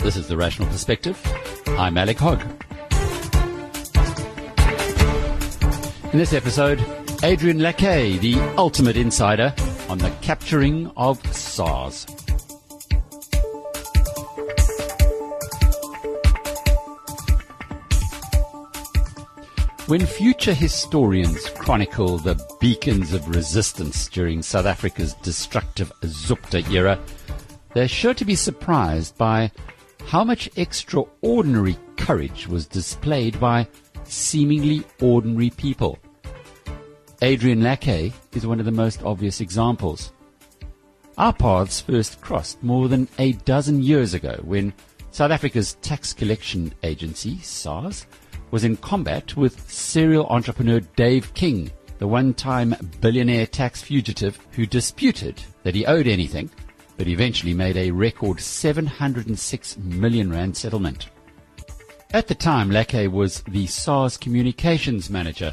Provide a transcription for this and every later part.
This is The Rational Perspective. I'm Alec Hogg. In this episode, Adrian Lackay, the ultimate insider on the capturing of SARS. When future historians chronicle the beacons of resistance during South Africa's destructive Zupta era, they're sure to be surprised by how much extraordinary courage was displayed by seemingly ordinary people. Adrian Lackay is one of the most obvious examples. Our paths first crossed more than a dozen years ago when South Africa's tax collection agency, SARS, was in combat with serial entrepreneur Dave King, the one-time billionaire tax fugitive who disputed that he owed anything, but eventually made a record 706 million rand settlement. At the time, Lackay was the SARS communications manager.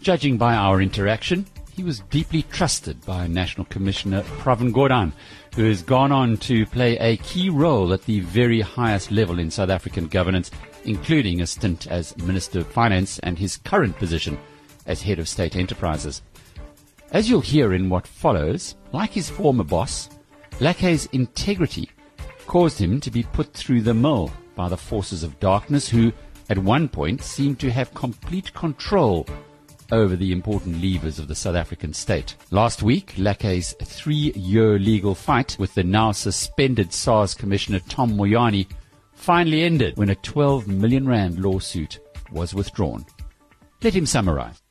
Judging by our interaction, he was deeply trusted by National Commissioner Pravin Gordhan, who has gone on to play a key role at the very highest level in South African governance including a stint as Minister of Finance and his current position as Head of State Enterprises. As you'll hear in what follows, like his former boss, Lackay's integrity caused him to be put through the mill by the forces of darkness who, at one point, seemed to have complete control over the important levers of the South African state. Last week, Lackay's three-year legal fight with the now suspended SARS Commissioner Tom Moyane finally ended when a 12 million rand lawsuit was withdrawn. Let him summarize.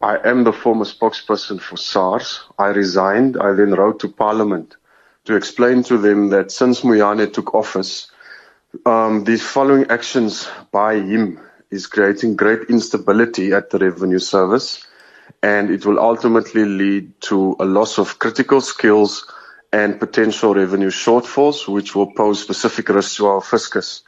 I am the former spokesperson for SARS. I resigned. I then wrote to Parliament to explain to them that since Moyane took office, um, these following actions by him is creating great instability at the Revenue Service, and it will ultimately lead to a loss of critical skills and potential revenue shortfalls, which will pose specific risks to our fiscus.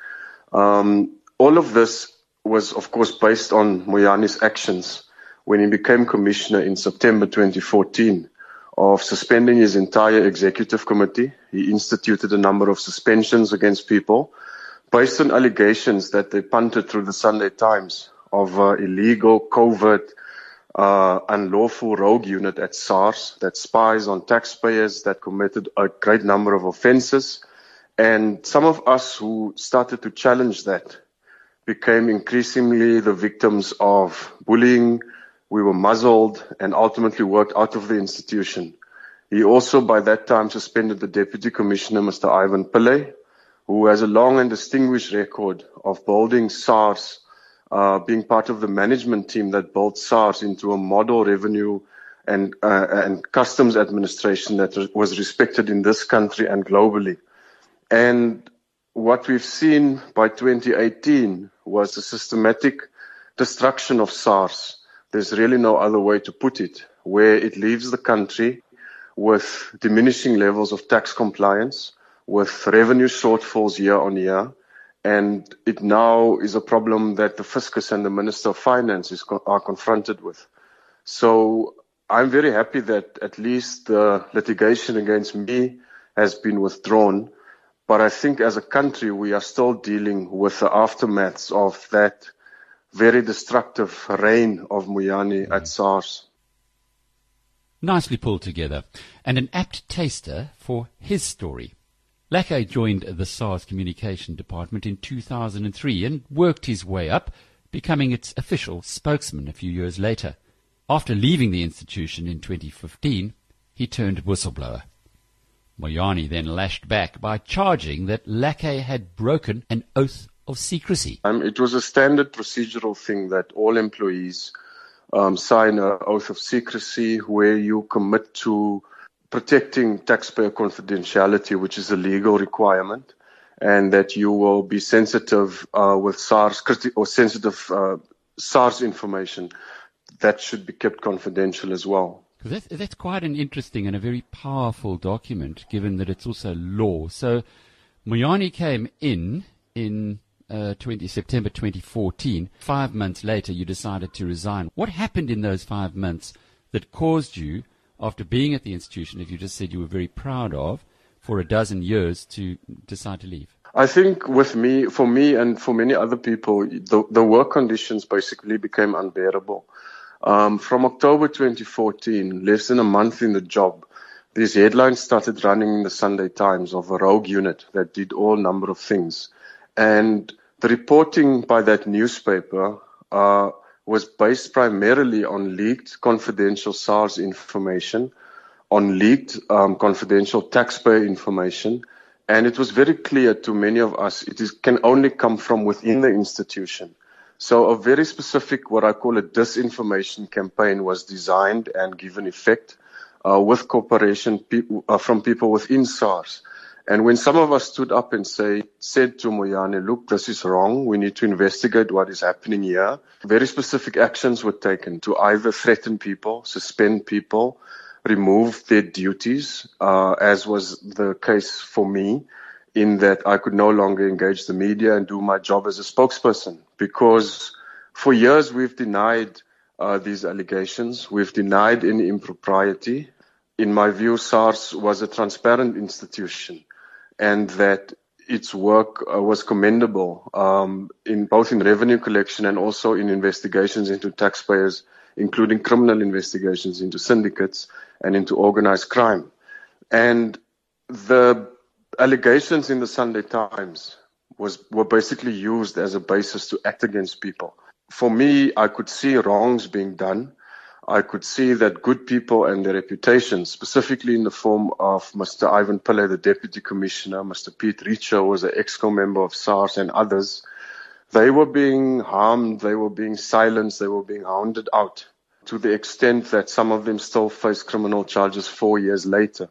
Um, all of this was, of course, based on Moyane's actions when he became commissioner in September 2014 of suspending his entire executive committee. He instituted a number of suspensions against people based on allegations that they punted through the Sunday Times of uh, illegal, covert, uh, unlawful rogue unit at SARS that spies on taxpayers that committed a great number of offenses. And some of us who started to challenge that became increasingly the victims of bullying. We were muzzled and ultimately worked out of the institution. He also, by that time, suspended the Deputy Commissioner, Mr. Ivan Pillay, who has a long and distinguished record of building SARS being part of the management team that built SARS into a model revenue and, uh, and customs administration that was respected in this country and globally. And what we've seen by 2018 was a systematic destruction of SARS. There's really no other way to put it, where it leaves the country with diminishing levels of tax compliance, with revenue shortfalls year on year, and it now is a problem that the fiscus and the minister of finance is, are confronted with. So I'm very happy that at least the litigation against me has been withdrawn. But I think as a country, we are still dealing with the aftermaths of that very destructive reign of Moyane mm. at SARS. Nicely pulled together, and an apt taster for his story. Lackay joined the SARS communication department in 2003 and worked his way up, becoming its official spokesman a few years later. After leaving the institution in 2015, he turned whistleblower. Moyane then lashed back by charging that Lackay had broken an oath of secrecy. Um, it was a standard procedural thing that all employees um, sign an oath of secrecy where you commit to protecting taxpayer confidentiality, which is a legal requirement, and that you will be sensitive uh, with SARS or sensitive uh, SARS information that should be kept confidential as well. That's, that's quite an interesting and a very powerful document, given that it's also law. So, Moyane came in in uh, 20, September 2014. Five months later, you decided to resign. What happened in those five months that caused you, after being at the institution, if you just said you were very proud of, for a dozen years to decide to leave? I think with me, for me and for many other people, the, the work conditions basically became unbearable. Um, from October 2014, less than a month in the job, these headlines started running in the Sunday Times of a rogue unit that did all number of things. And the reporting by that newspaper uh, was based primarily on leaked confidential SARS information, on leaked um, confidential taxpayer information, and it was very clear to many of us it is, can only come from within the institution. So a very specific, what I call a disinformation campaign was designed and given effect uh, with cooperation pe- uh, from people within SARS. And when some of us stood up and say, said to Moyane, look, this is wrong. We need to investigate what is happening here. Very specific actions were taken to either threaten people, suspend people, remove their duties, uh, as was the case for me, in that I could no longer engage the media and do my job as a spokesperson. Because for years we've denied uh, these allegations. We've denied any impropriety. In my view, SARS was a transparent institution and that its work uh, was commendable um, in both in revenue collection and also in investigations into taxpayers, including criminal investigations into syndicates and into organized crime. And the allegations in the Sunday Times was were basically used as a basis to act against people. For me, I could see wrongs being done I could see that good people and their reputation, specifically in the form of Mr. Ivan Pillay, the Deputy Commissioner, Mr. Pete Richer was an EXCO member of SARS and others, they were being harmed, they were being silenced, they were being hounded out to the extent that some of them still face criminal charges four years later.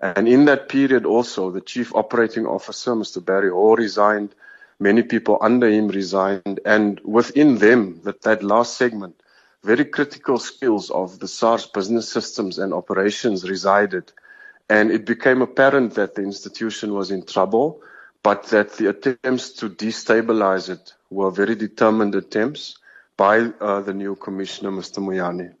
And in that period also, the chief operating officer, Mr. Barry Hall, resigned. Many people under him resigned. And within them, that, that last segment, very critical skills of the SARS business systems and operations resided. And it became apparent that the institution was in trouble, but that the attempts to destabilize it were very determined attempts by uh, the new commissioner, Mr. Moyane.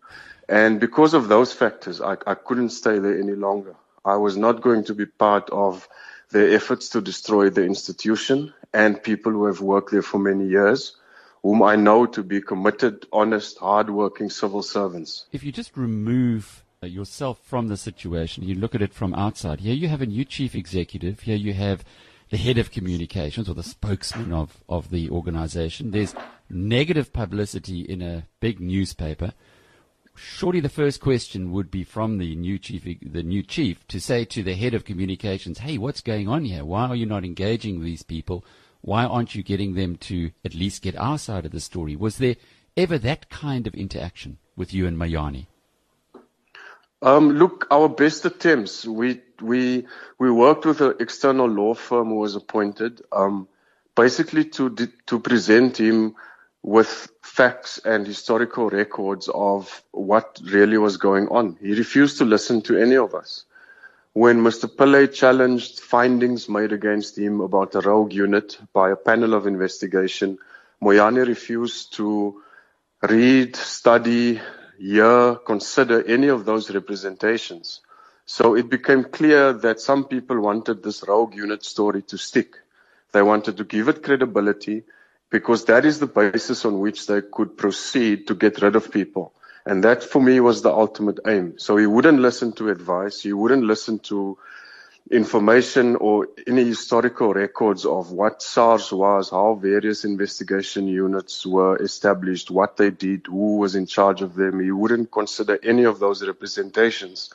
And because of those factors, I, I couldn't stay there any longer. I was not going to be part of their efforts to destroy the institution and people who have worked there for many years whom I know to be committed, honest, hardworking civil servants. If you just remove uh, yourself from the situation, you look at it from outside. Here you have a new chief executive. Here you have the head of communications or the spokesman of, of the organization. There's negative publicity in a big newspaper. Surely the first question would be from the new chief, the new chief to say to the head of communications, "Hey, what's going on here? Why are you not engaging these people? Why aren't you getting them to at least get our side of the story? Was there ever that kind of interaction with you and Moyane? Um, look, our best attempts. We we we worked with an external law firm who was appointed, um, basically to to present him with facts and historical records of what really was going on. He refused to listen to any of us when Mr. Pillay challenged findings made against him about a rogue unit by a panel of investigation, Moyane refused to read, study, hear, consider any of those representations. So it became clear that some people wanted this rogue unit story to stick. They wanted to give it credibility because that is the basis on which they could proceed to get rid of people. And that for me was the ultimate aim. So he wouldn't listen to advice. He wouldn't listen to information or any historical records of what SARS was, how various investigation units were established, what they did, who was in charge of them. He wouldn't consider any of those representations.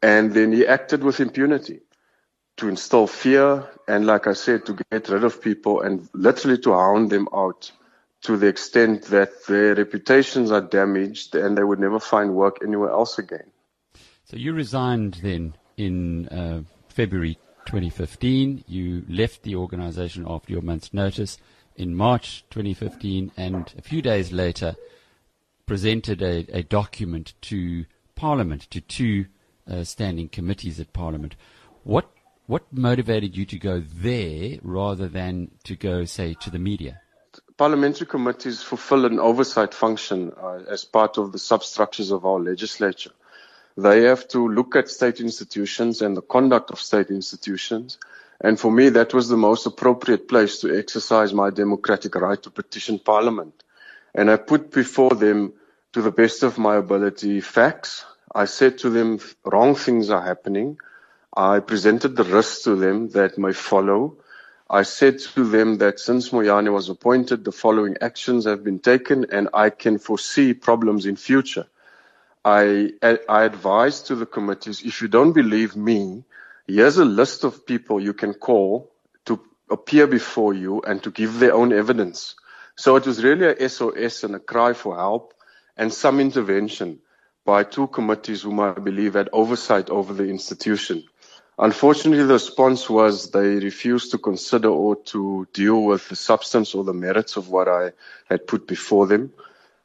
And then he acted with impunity to instill fear and, like I said, to get rid of people and literally to hound them out to the extent that their reputations are damaged and they would never find work anywhere else again. So you resigned then in uh, February 2015. You left the organization after your month's notice in March 2015, and a few days later presented a, a document to Parliament, to two uh, standing committees at Parliament. What what motivated you to go there rather than to go, say, to the media? Parliamentary committees fulfill an oversight function uh, as part of the substructures of our legislature. They have to look at state institutions and the conduct of state institutions. And for me, that was the most appropriate place to exercise my democratic right to petition parliament. And I put before them, to the best of my ability, facts. I said to them, wrong things are happening. I presented the risks to them that may follow. I said to them that since Moyane was appointed, the following actions have been taken and I can foresee problems in future. I, I advised to the committees, if you don't believe me, here's a list of people you can call to appear before you and to give their own evidence. So it was really a SOS and a cry for help and some intervention by two committees whom I believe had oversight over the institution. Unfortunately, the response was they refused to consider or to deal with the substance or the merits of what I had put before them.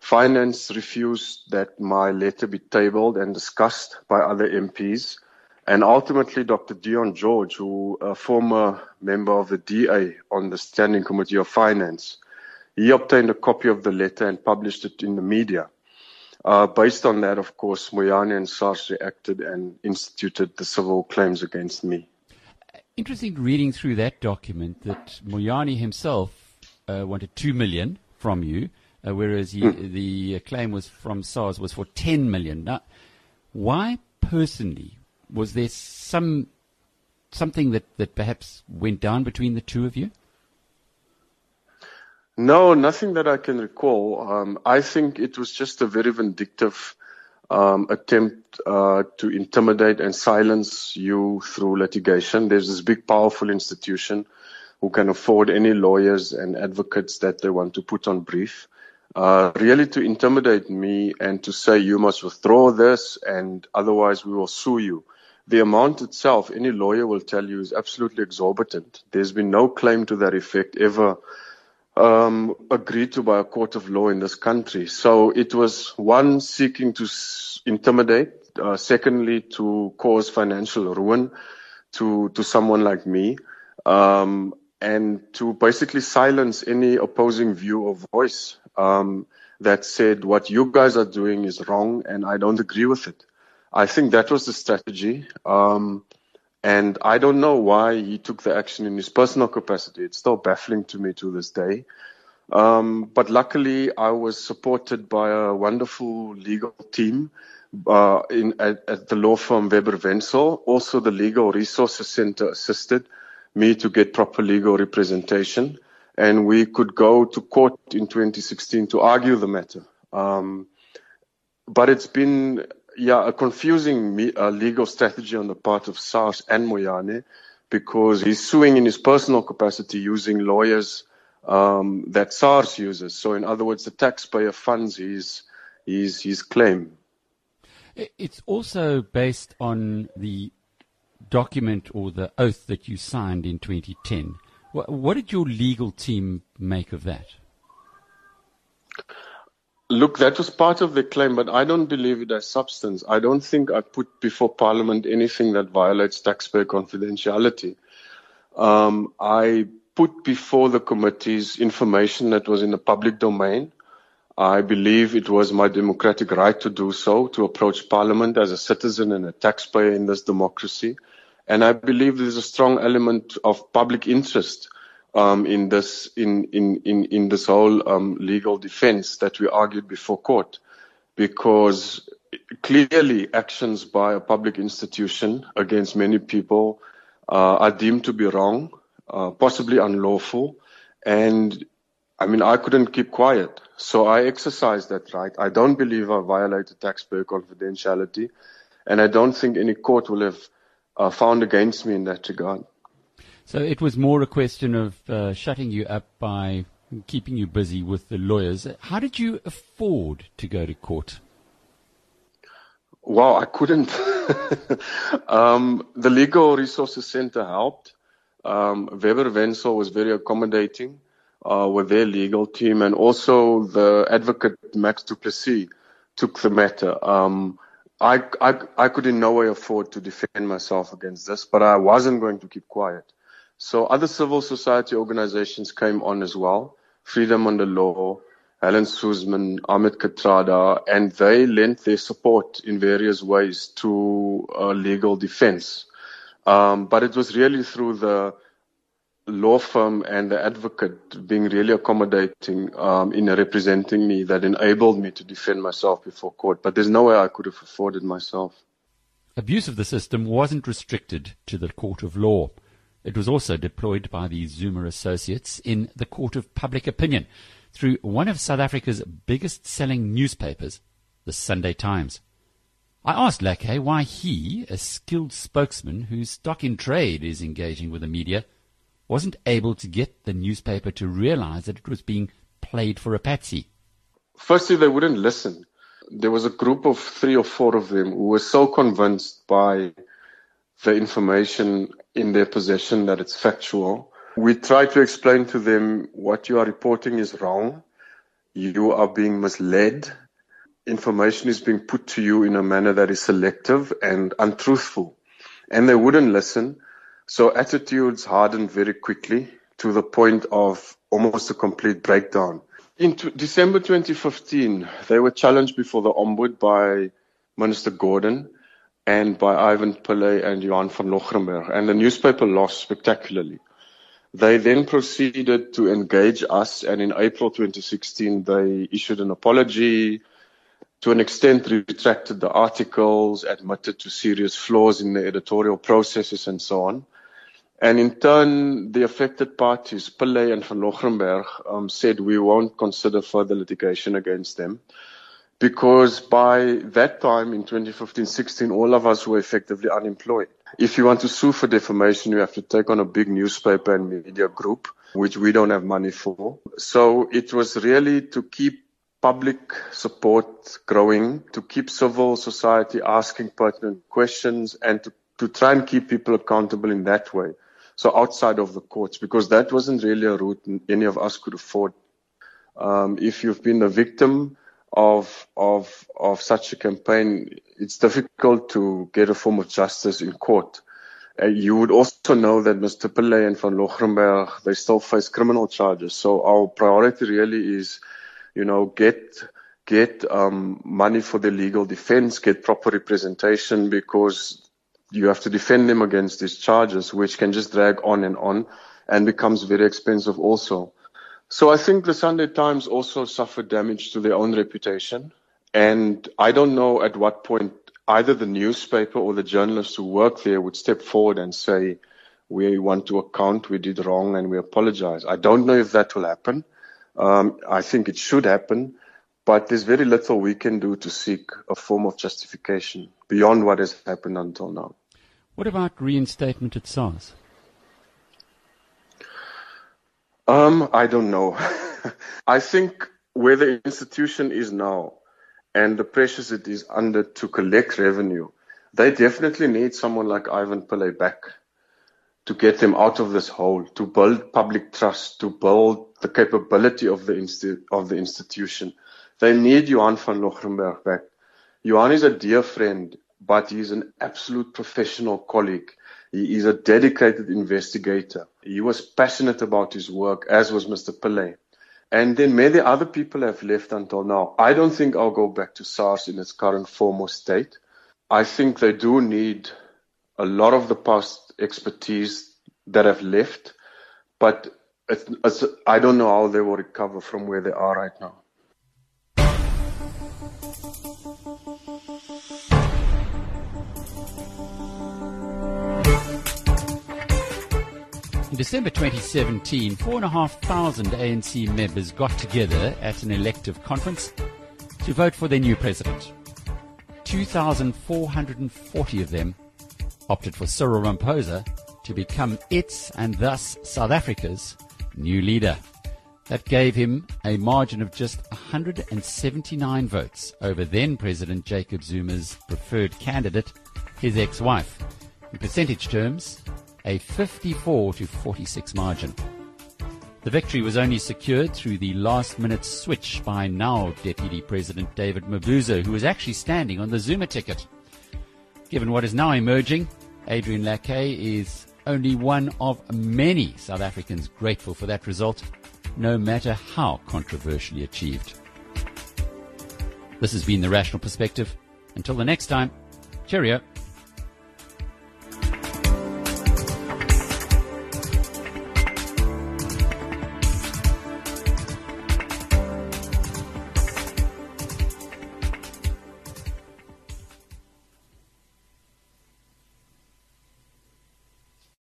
Finance refused that my letter be tabled and discussed by other MPs. And ultimately, Dr. Dion George, who a former member of the DA on the Standing Committee of Finance, he obtained a copy of the letter and published it in the media. Uh, based on that, of course, Moyane and SARS reacted and instituted the civil claims against me. Interesting reading through that document that Moyane himself uh, wanted two million from you, uh, whereas he, mm. the claim was from SARS was for ten million. Now, why personally was there some something that, that perhaps went down between the two of you? No, nothing that I can recall. Um, I think it was just a very vindictive um, attempt uh, to intimidate and silence you through litigation. There's this big, powerful institution who can afford any lawyers and advocates that they want to put on brief. Uh, really to intimidate me and to say you must withdraw this and otherwise we will sue you. The amount itself, any lawyer will tell you, is absolutely exorbitant. There's been no claim to that effect ever um, agreed to by a court of law in this country. So it was one seeking to intimidate, uh, secondly to cause financial ruin to to someone like me, um, and to basically silence any opposing view or voice um, that said what you guys are doing is wrong and I don't agree with it. I think that was the strategy. Um, and I don't know why he took the action in his personal capacity. It's still baffling to me to this day. Um, but luckily, I was supported by a wonderful legal team uh, in, at, at, the law firm Webber Wentzel. Also, the Legal Resources Center assisted me to get proper legal representation. And we could go to court in 2016 to argue the matter. Um, but it's been yeah, a confusing me, uh, legal strategy on the part of SARS and Moyane because he's suing in his personal capacity using lawyers um, that SARS uses. So, in other words, the taxpayer funds his, his, his claim. It's also based on the document or the oath that you signed in 2010. What, what did your legal team make of that? Look, that was part of the claim, but I don't believe it has substance. I don't think I put before Parliament anything that violates taxpayer confidentiality. Um, I put before the committees information that was in the public domain. I believe it was my democratic right to do so, to approach Parliament as a citizen and a taxpayer in this democracy. And I believe there's a strong element of public interest um, in this in in in in this whole um, legal defense that we argued before court, because clearly actions by a public institution against many people uh, are deemed to be wrong, uh, possibly unlawful, and I mean I couldn't keep quiet, so I exercised that right. I don't believe I violated taxpayer confidentiality, and I don't think any court will have uh, found against me in that regard. So it was more a question of uh, shutting you up by keeping you busy with the lawyers. How did you afford to go to court? Well, I couldn't. um, the Legal Resources Center helped. Um, Webber Wentzel was very accommodating uh, with their legal team, and also the advocate Max du Plessis took the matter. Um, I, I, I could in no way afford to defend myself against this, but I wasn't going to keep quiet. So other civil society organizations came on as well. Freedom Under Law, Helen Suzman, Ahmed Kathrada, and they lent their support in various ways to a legal defense. Um, but it was really through the law firm and the advocate being really accommodating um, in representing me that enabled me to defend myself before court. But there's no way I could have afforded myself. Abuse of the system wasn't restricted to the court of law. It was also deployed by the Zuma associates in the court of public opinion through one of South Africa's biggest selling newspapers, the Sunday Times. I asked Lackay why he, a skilled spokesman whose stock in trade is engaging with the media, wasn't able to get the newspaper to realize that it was being played for a patsy. Firstly, they wouldn't listen. There was a group of three or four of them who were so convinced by the information in their possession that it's factual. We try to explain to them what you are reporting is wrong. You are being misled. Information is being put to you in a manner that is selective and untruthful. And they wouldn't listen. So attitudes hardened very quickly to the point of almost a complete breakdown. In t- December 2015, they were challenged before the Ombud by Minister Gordhan and by Ivan Pillay and Johan van Loggerenberg, and the newspaper lost spectacularly. They then proceeded to engage us, and in April 2016, they issued an apology, to an extent retracted the articles, admitted to serious flaws in the editorial processes, and so on. And in turn, the affected parties, Pillay and Van Loggerenberg, um, said we won't consider further litigation against them because by that time in 2015-16, all of us were effectively unemployed. If you want to sue for defamation, you have to take on a big newspaper and media group, which we don't have money for. So it was really to keep public support growing, to keep civil society asking pertinent questions and to, to try and keep people accountable in that way. So outside of the courts, because that wasn't really a route any of us could afford. Um, if you've been a victim, of of of such a campaign, it's difficult to get a form of justice in court. Uh, you would also know that Mr. Pillay and Van Loggerenberg, they still face criminal charges. So our priority really is, you know, get get um, money for the legal defense, get proper representation, because you have to defend them against these charges, which can just drag on and on, and becomes very expensive also. So I think the Sunday Times also suffered damage to their own reputation. And I don't know at what point either the newspaper or the journalists who work there would step forward and say, we want to account, we did wrong, and we apologize. I don't know if that will happen. Um, I think it should happen, but there's very little we can do to seek a form of justification beyond what has happened until now. What about reinstatement at SARS? Um, I don't know. I think where the institution is now and the pressures it is under to collect revenue, they definitely need someone like Ivan Pillay back to get them out of this hole, to build public trust, to build the capability of the insti- of the institution. They need Johan van Loggerenberg back. Johan is a dear friend, but he's an absolute professional colleague. He is a dedicated investigator. He was passionate about his work, as was Mr. Pillay. And then many other people have left until now. I don't think I'll go back to SARS in its current form or state. I think they do need a lot of the past expertise that have left, but it's, it's, I don't know how they will recover from where they are right now. In December 2017, 4,500 ANC members got together at an elective conference to vote for their new president. 2,440 of them opted for Cyril Ramaphosa to become its and thus South Africa's new leader. That gave him a margin of just 179 votes over then President Jacob Zuma's preferred candidate, his ex-wife. In percentage terms, a 54 to 46 margin. The victory was only secured through the last minute switch by now Deputy President David Mabuza, who was actually standing on the Zuma ticket. Given what is now emerging, Adrian Lackay is only one of many South Africans grateful for that result. no matter how controversially achieved. This has been The Rational Perspective. Until the next time, cheerio.